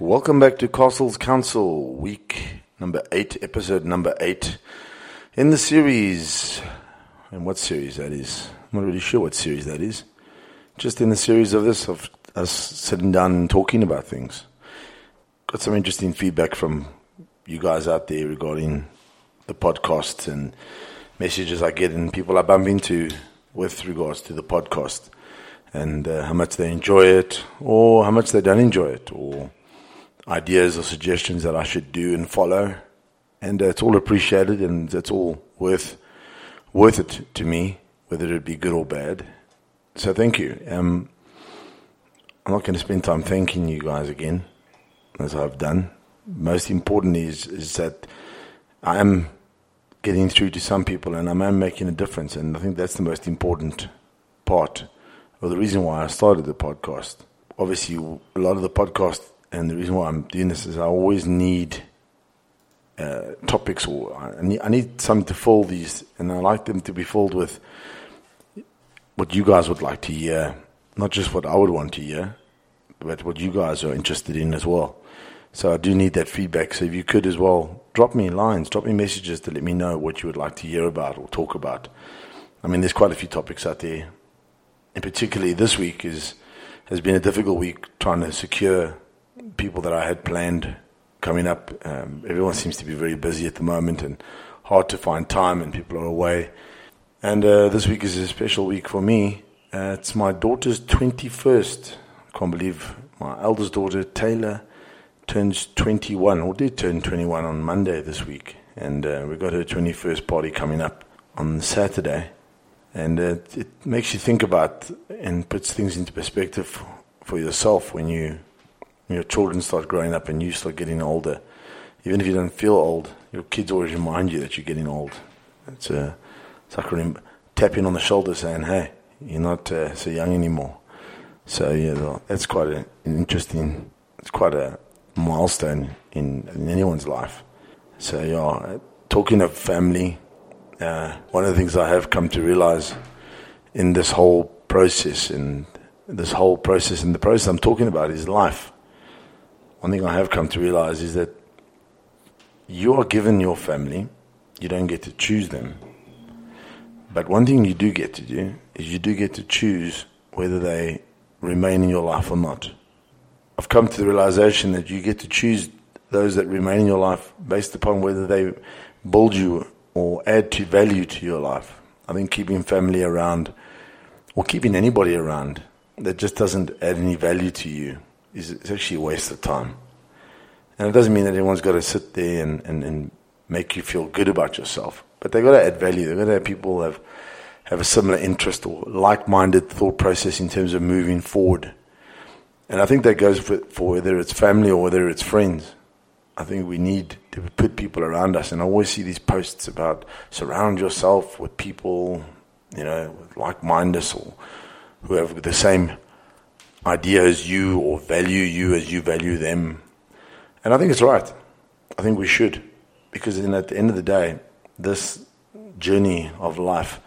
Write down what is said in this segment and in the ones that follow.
Welcome back to Castle's Council, week number eight, episode number eight in the series. And what series that is? I'm not really sure what series that is. Just in the series of this, of us sitting down and talking about things. Got some interesting feedback from you guys out there regarding the podcast and messages I get and people I bump into with regards to the podcast and uh, how much they enjoy it or how much they don't enjoy it or ideas or suggestions that I should do and follow. And uh, it's all appreciated and it's all worth worth it to me, whether it be good or bad. So thank you. Um, I'm not going to spend time thanking you guys again, as I've done. Most important is is that I am getting through to some people and I am making a difference, and I think that's the most important part, or the reason why I started the podcast. Obviously, a lot of the podcast and the reason why I'm doing this is I always need uh, topics or I need, I need something to fill these, and I like them to be filled with what you guys would like to hear, not just what I would want to hear, but what you guys are interested in as well. So I do need that feedback. So if you could as well, drop me lines, drop me messages to let me know what you would like to hear about or talk about. I mean, there's quite a few topics out there, and particularly this week is has been a difficult week trying to secure people that I had planned coming up. Um, everyone seems to be very busy at the moment and hard to find time, and people are away. And uh, this week is a special week for me. Uh, it's my daughter's 21st. I can't believe my eldest daughter, Taylor, turns 21, or did turn 21 on Monday this week. And uh, we got her 21st party coming up on Saturday. And uh, it makes you think about and puts things into perspective for yourself when you your children start growing up and you start getting older, even if you don't feel old, your kids always remind you that you're getting old. It's, uh, it's like rem- tapping on the shoulder saying, hey, you're not uh, so young anymore. So, yeah, that's quite an interesting, it's quite a milestone in, in anyone's life. So, yeah, talking of family, uh, one of the things I have come to realize in this whole process and this whole process and the process I'm talking about is life one thing I have come to realize is that you are given your family, you don't get to choose them. But one thing you do get to do is you do get to choose whether they remain in your life or not. I've come to the realization that you get to choose those that remain in your life based upon whether they build you or add to value to your life. I think keeping family around or keeping anybody around that just doesn't add any value to you is it's actually a waste of time. And it doesn't mean that everyone's got to sit there and, and, and make you feel good about yourself. But they've got to add value. They've got to have people have, have a similar interest or like-minded thought process in terms of moving forward. And I think that goes for, for whether it's family or whether it's friends. I think we need to put people around us. And I always see these posts about surround yourself with people, you know, like-minded or who have the same idea as you or value you as you value them. And I think it's right. I think we should. Because then at the end of the day, this journey of life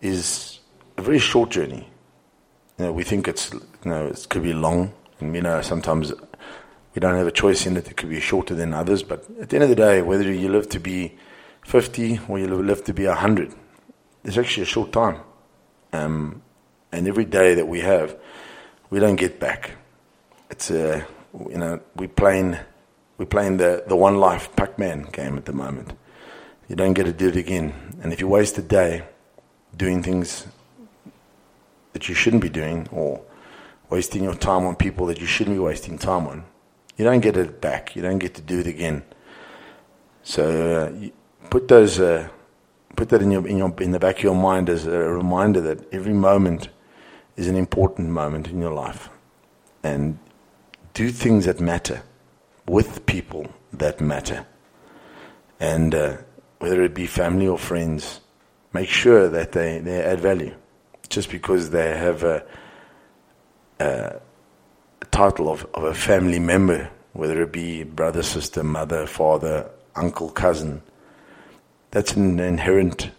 is a very short journey. You know, we think it's, you know, it could be long, and you know, sometimes we don't have a choice in it. It could be shorter than others, but at the end of the day, whether you live to be 50 or you live to be 100, it's actually a short time. Um, and every day that we have, we don't get back. It's a, you know, we're playing, we're playing the, the one life Pac-Man game at the moment. You don't get to do it again. And if you waste a day doing things that you shouldn't be doing or wasting your time on people that you shouldn't be wasting time on, you don't get it back. You don't get to do it again. So uh, put those, uh, put that in your, in your, in the back of your mind as a reminder that every moment is an important moment in your life. And do things that matter with people that matter. And uh, whether it be family or friends, make sure that they, they add value. Just because they have a, a, title of, of a family member, whether it be brother, sister, mother, father, uncle, cousin, that's an inherent.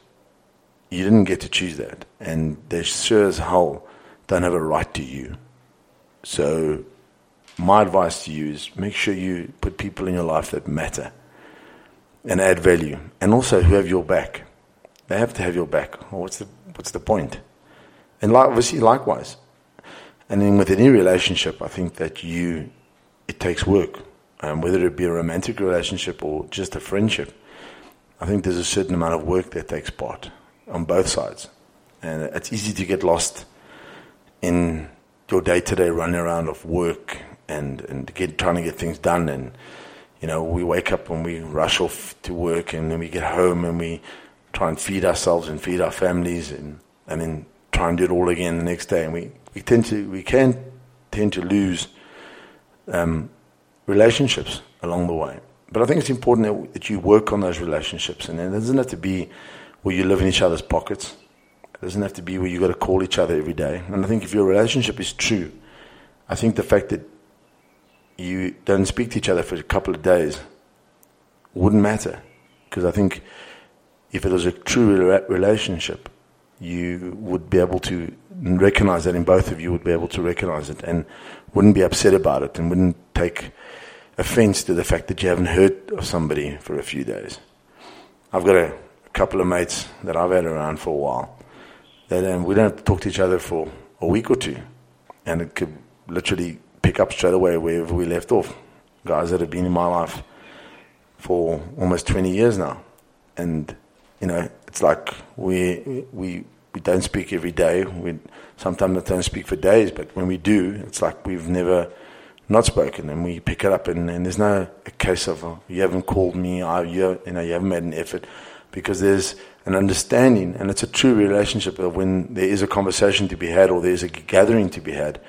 You didn't get to choose that, and there sure as hell don't have a right to you. So my advice to you is make sure you put people in your life that matter and add value, and also who have your back. They have to have your back. what's the what's the point? And like, obviously, likewise. And then with any relationship, I think that you it takes work, um, whether it be a romantic relationship or just a friendship. I think there's a certain amount of work that takes part on both sides, and it's easy to get lost in your day-to-day running around of work and and get trying to get things done and you know, we wake up and we rush off to work and then we get home and we try and feed ourselves and feed our families and, and then try and do it all again the next day. And we, we tend to, we can tend to lose um, relationships along the way. But I think it's important that, that you work on those relationships. And it doesn't have to be where you live in each other's pockets. It doesn't have to be where you've got to call each other every day. And I think if your relationship is true, I think the fact that you don't speak to each other for a couple of days wouldn't matter. Because I think if it was a true relationship, you would be able to recognize that in both of you would be able to recognize it and wouldn't be upset about it and wouldn't take offense to the fact that you haven't heard of somebody for a few days. I've got a couple of mates that I've had around for a while that um, we don't talk to each other for a week or two and it could literally pick up straight away wherever we left off. Guys that have been in my life for almost 20 years now. And, you know, it's like we, we, we don't speak every day. We sometimes don't speak for days, but when we do, it's like we've never not spoken and we pick it up and, and there's no a case of oh, you haven't called me, I, you, you know, you haven't made an effort because there's an understanding and it's a true relationship of when there is a conversation to be had or there's a gathering to be had,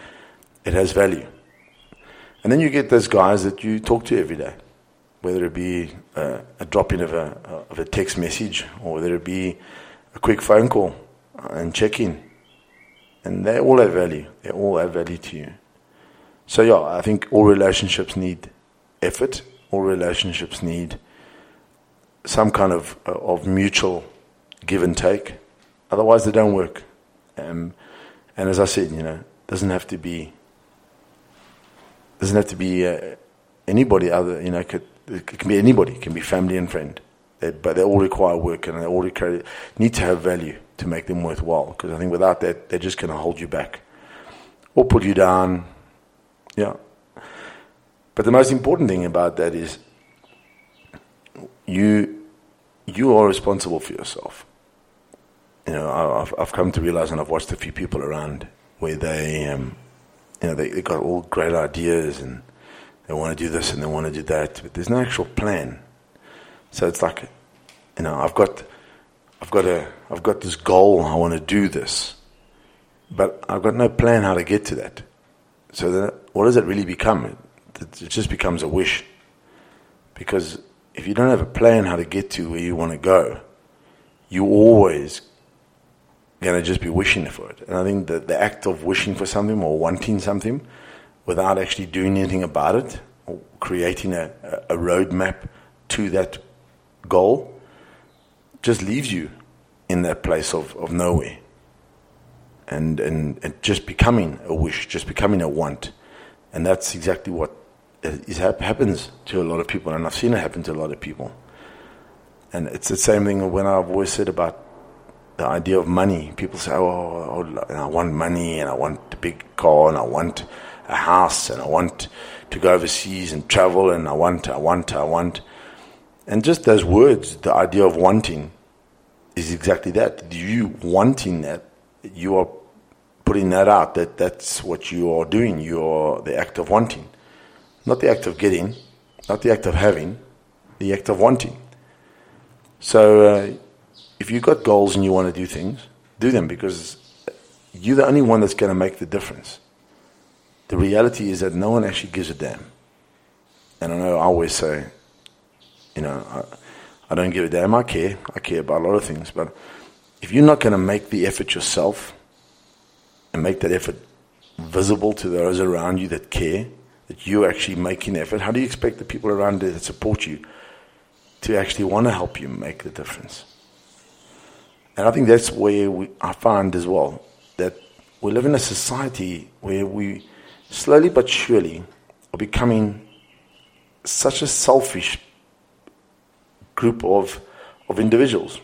it has value. And then you get those guys that you talk to every day, whether it be uh, a drop in of a, of a text message or whether it be a quick phone call and check in. And they all have value. They all have value to you. So, yeah, I think all relationships need effort, all relationships need some kind of, of mutual give and take. Otherwise, they don't work. Um, and as I said, you know, doesn't have to be doesn't have to be uh, anybody other, you know, could, it can be anybody, it can be family and friend. They, but they all require work and they all require, need to have value to make them worthwhile. Because I think without that, they're just going to hold you back or pull you down. Yeah. But the most important thing about that is you, you are responsible for yourself. You know, I've, I've come to realize, and I've watched a few people around where they, um, you know, they, they got all great ideas and they want to do this and they want to do that, but there's no actual plan. So it's like, you know, I've got, I've got a, I've got this goal. I want to do this, but I've got no plan how to get to that. So then, what does it really become? It, it just becomes a wish, because if you don't have a plan how to get to where you want to go, you're always going to just be wishing for it. And I think that the act of wishing for something or wanting something without actually doing anything about it or creating a, a roadmap to that goal just leaves you in that place of, of nowhere. And, and, and just becoming a wish, just becoming a want. And that's exactly what is, happens to a lot of people. And I've seen it happen to a lot of people. And it's the same thing when I've always said about the idea of money. People say, oh, oh, I want money and I want a big car and I want a house and I want to go overseas and travel and I want, I want, I want. And just those words, the idea of wanting is exactly that. You wanting that, you are putting that out, that that's what you are doing. You are the act of wanting. Not the act of getting, not the act of having, the act of wanting. So, uh, if you've got goals and you want to do things, do them because you're the only one that's going to make the difference. The reality is that no one actually gives a damn. And I know I always say, you know, I, I don't give a damn. I care. I care about a lot of things. But if you're not going to make the effort yourself and make that effort visible to those around you that care, that you're actually making the effort, how do you expect the people around you that support you to actually want to help you make the difference? And I think that's where we, I find as well that we live in a society where we slowly but surely are becoming such a selfish group of, of individuals.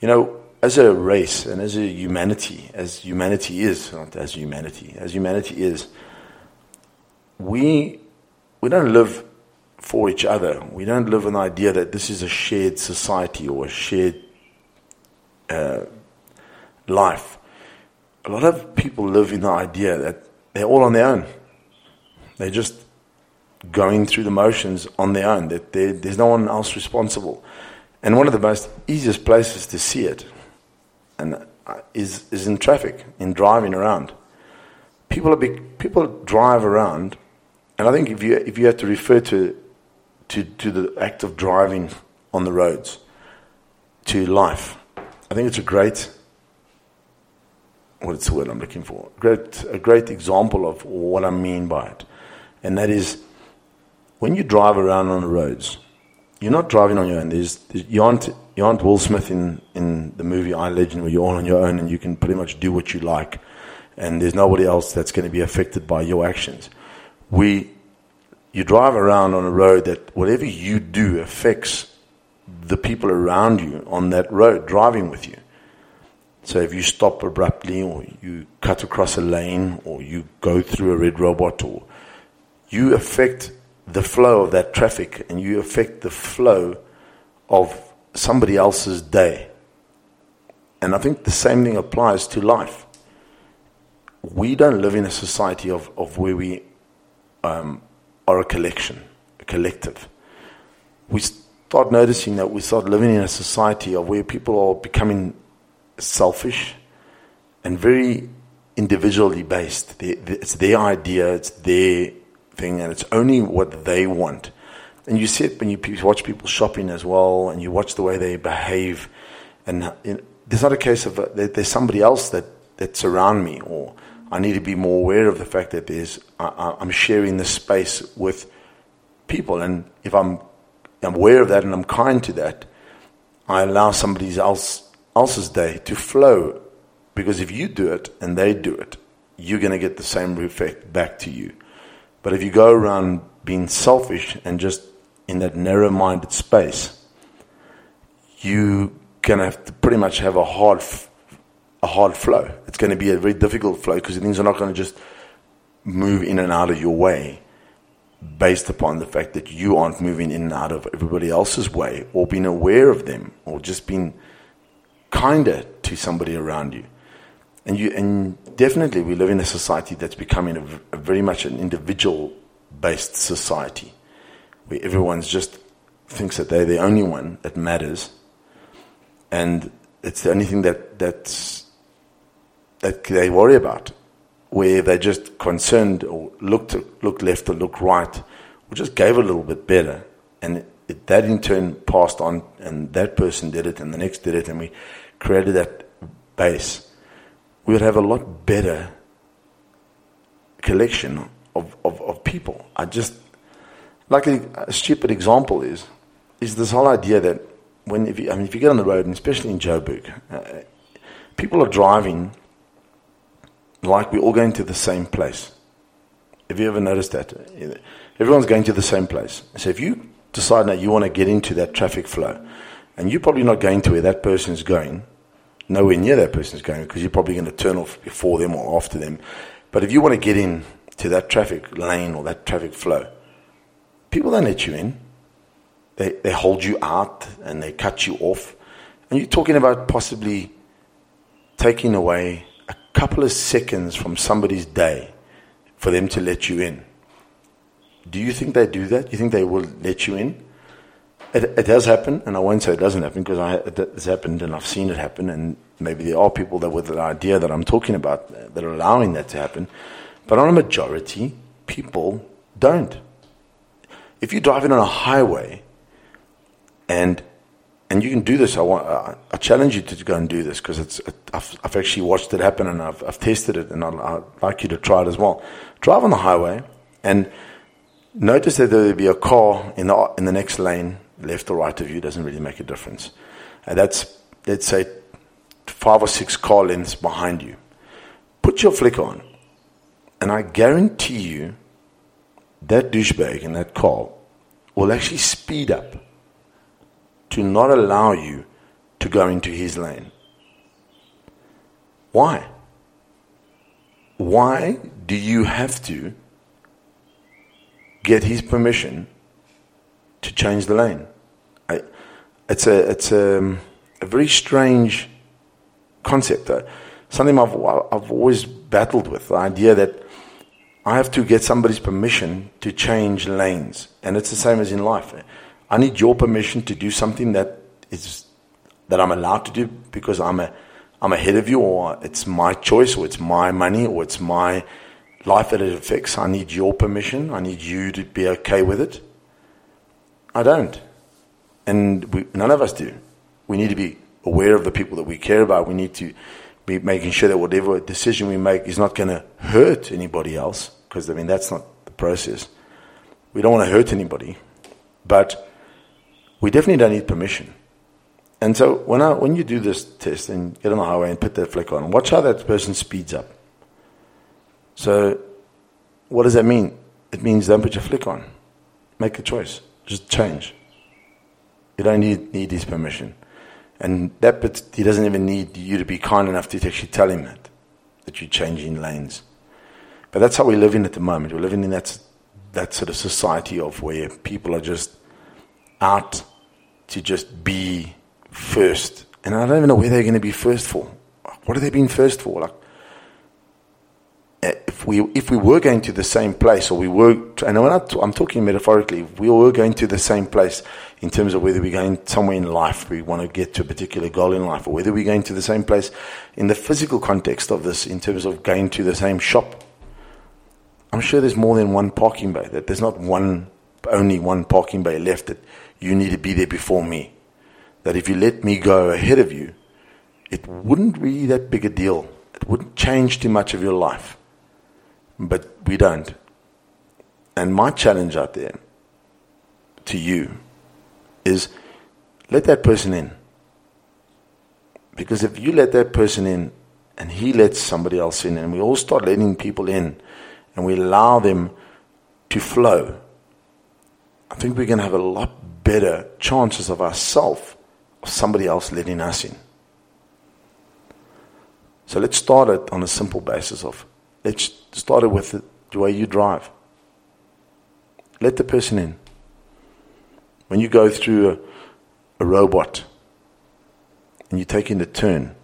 You know, as a race and as a humanity, as humanity is, not as humanity, as humanity is, we, we don't live for each other. We don't live an idea that this is a shared society or a shared uh, life. A lot of people live in the idea that they're all on their own. They're just going through the motions on their own, that there's no one else responsible. And one of the most easiest places to see it and uh, is, is in traffic, in driving around. People, are big, people drive around, and I think if you, if you have to refer to, to, to the act of driving on the roads, to life, I think it's a great, what's the word I'm looking for? Great, a great example of what I mean by it. And that is, when you drive around on the roads, you're not driving on your own. There's, you, aren't, you aren't Will Smith in, in the movie I Legend, where you're all on your own and you can pretty much do what you like, and there's nobody else that's going to be affected by your actions. We, you drive around on a road that whatever you do affects the people around you on that road driving with you. So if you stop abruptly or you cut across a lane or you go through a red robot or you affect the flow of that traffic and you affect the flow of somebody else's day. And I think the same thing applies to life. We don't live in a society of, of where we um, are a collection, a collective. We start noticing that we start living in a society of where people are becoming selfish and very individually based. It's their idea, it's their thing, and it's only what they want. And you sit when you watch people shopping as well, and you watch the way they behave, and you know, there's not a case of uh, there's somebody else that, that's around me, or I need to be more aware of the fact that there's I, I'm sharing this space with people, and if I'm aware of that and I'm kind to that, I allow somebody else, else's day to flow. Because if you do it and they do it, you're going to get the same effect back to you. But if you go around being selfish and just in that narrow minded space, you're going to have to pretty much have a hard, a hard flow. It's going to be a very difficult flow because things are not going to just move in and out of your way based upon the fact that you aren't moving in and out of everybody else's way or being aware of them or just being kinder to somebody around you. And you and definitely we live in a society that's becoming a, a very much an individual based society where everyone's just thinks that they're the only one that matters and it's the only thing that that's that they worry about where they just concerned or looked looked left or looked right, or just gave a little bit better, and it, that in turn passed on, and that person did it, and the next did it, and we created that base. We would have a lot better collection of, of, of people. I just like a, a, stupid example is is this whole idea that when if you, I mean if you get on the road, and especially in Joburg, uh, people are driving like we're all going to the same place. Have you ever noticed that? Everyone's going to the same place. So if you decide that you want to get into that traffic flow, and you're probably not going to where that person's going, nowhere near that person's going, because you're probably going to turn off before them or after them. But if you want to get in to that traffic lane or that traffic flow, people don't let you in. They, they hold you out and they cut you off. And you're talking about possibly taking away couple of seconds from somebody's day for them to let you in. Do you think they do that? You think they will let you in? It, it does happen, and I won't say it doesn't happen because it, it's happened and I've seen it happen, and maybe there are people that with the idea that I'm talking about that are allowing that to happen. But on a majority, people don't. If you're driving on a highway and and you can do this. I want, challenge you to go and do this because it's. I've, I've, actually watched it happen and I've, I've tested it, and I'd, I'd, like you to try it as well. Drive on the highway and notice that there will be a car in the in the next lane, left or right of you. Doesn't really make a difference. And that's let's say five or six car lengths behind you. Put your flicker on, and I guarantee you, that douchebag in that car will actually speed up to not allow you to go into his lane. Why? Why do you have to get his permission to change the lane? I, it's a, it's a, a very strange concept. Uh, something I've, I've always battled with the idea that I have to get somebody's permission to change lanes. And it's the same as in life. I need your permission to do something that is that I'm allowed to do because I'm a I'm ahead of you or it's my choice or it's my money or it's my life that it affects. I need your permission. I need you to be okay with it. I don't. And we, none of us do. We need to be aware of the people that we care about. We need to be making sure that whatever decision we make is not going to hurt anybody else, because I mean that's not the process. We don't want to hurt anybody, but we definitely don't need permission. And so when I, when you do this test and get on the highway and put that flick on, watch how that person speeds up. So what does that mean? It means don't put your flick on. Make a choice. Just change. You don't need, need his permission. And that bit, he doesn't even need you to be kind enough to actually tell him that, that you're changing lanes. But that's how we live in at the moment. We're living in that, that sort of society of where people are just out to just be first. And I don't even know where they're going to be first for. What are they being first for? Like, if we if we were going to the same place, or we were, and I'm, not, I'm talking metaphorically, if we were going to the same place in terms of whether we're going somewhere in life, we want to get to a particular goal in life, or whether we're going to the same place in the physical context of this, in terms of going to the same shop. I'm sure there's more than one parking bay. That there's not one, only one parking bay left. That you need to be there before me. That if you let me go ahead of you, it wouldn't be that big a deal. It wouldn't change too much of your life but we don't. And my challenge out there to you is let that person in. Because if you let that person in and he lets somebody else in, and we all start letting people in and we allow them to flow, I think we're going to have a lot better chances of ourselves, of somebody else letting us in. So let's start it on a simple basis of Let's start it with the way you drive. Let the person in. When you go through a, a robot and you take in the turn,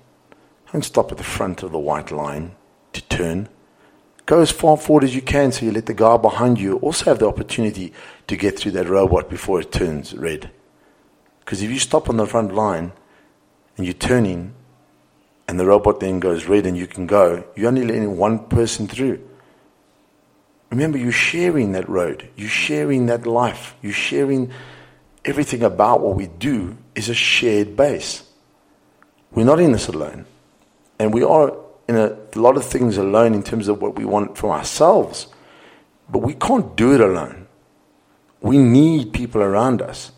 don't stop at the front of the white line to turn. Go as far forward as you can so you let the guy behind you also have the opportunity to get through that robot before it turns red. Because if you stop on the front line and you're turning, and the robot then goes red and you can go, you're only letting one person through. Remember, you're sharing that road, you're sharing that life, you're sharing everything about what we do is a shared base. We're not in this alone. And we are in a lot of things alone in terms of what we want for ourselves. But we can't do it alone. We need people around us.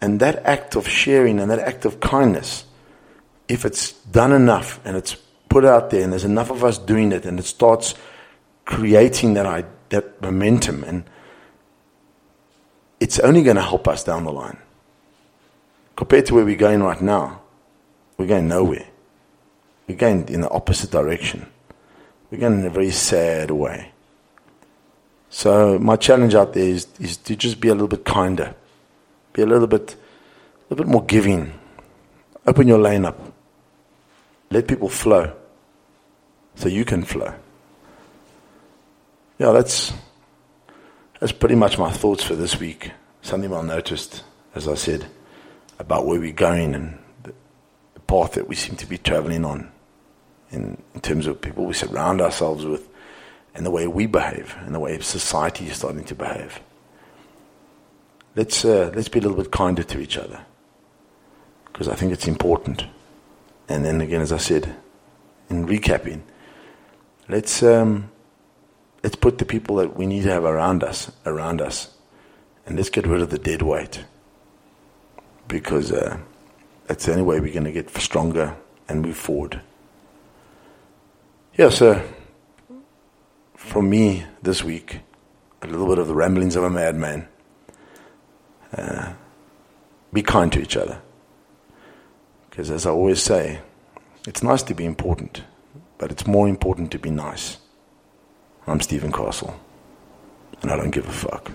And that act of sharing and that act of kindness if it's done enough and it's put out there and there's enough of us doing it and it starts creating that, that momentum and it's only going to help us down the line. Compared to where we're going right now, we're going nowhere. We're going in the opposite direction. We're going in a very sad way. So my challenge out there is, is to just be a little bit kinder, be a little bit, a bit more giving. Open your lane up. Let people flow so you can flow. Yeah, that's, that's pretty much my thoughts for this week. Something I noticed, as I said, about where we're going and the, the path that we seem to be traveling on in, in terms of people we surround ourselves with and the way we behave and the way society is starting to behave. Let's, uh, let's be a little bit kinder to each other because I think it's important. And then again, as I said, in recapping, let's um, let's put the people that we need to have around us around us, and let's get rid of the dead weight because uh, that's the only way we're going to get stronger and move forward. Yeah, so for me this week, a little bit of the ramblings of a madman. Uh, be kind to each other. Because as I always say, it's nice to be important, but it's more important to be nice. I'm Stephen Castle, and I don't give a fuck.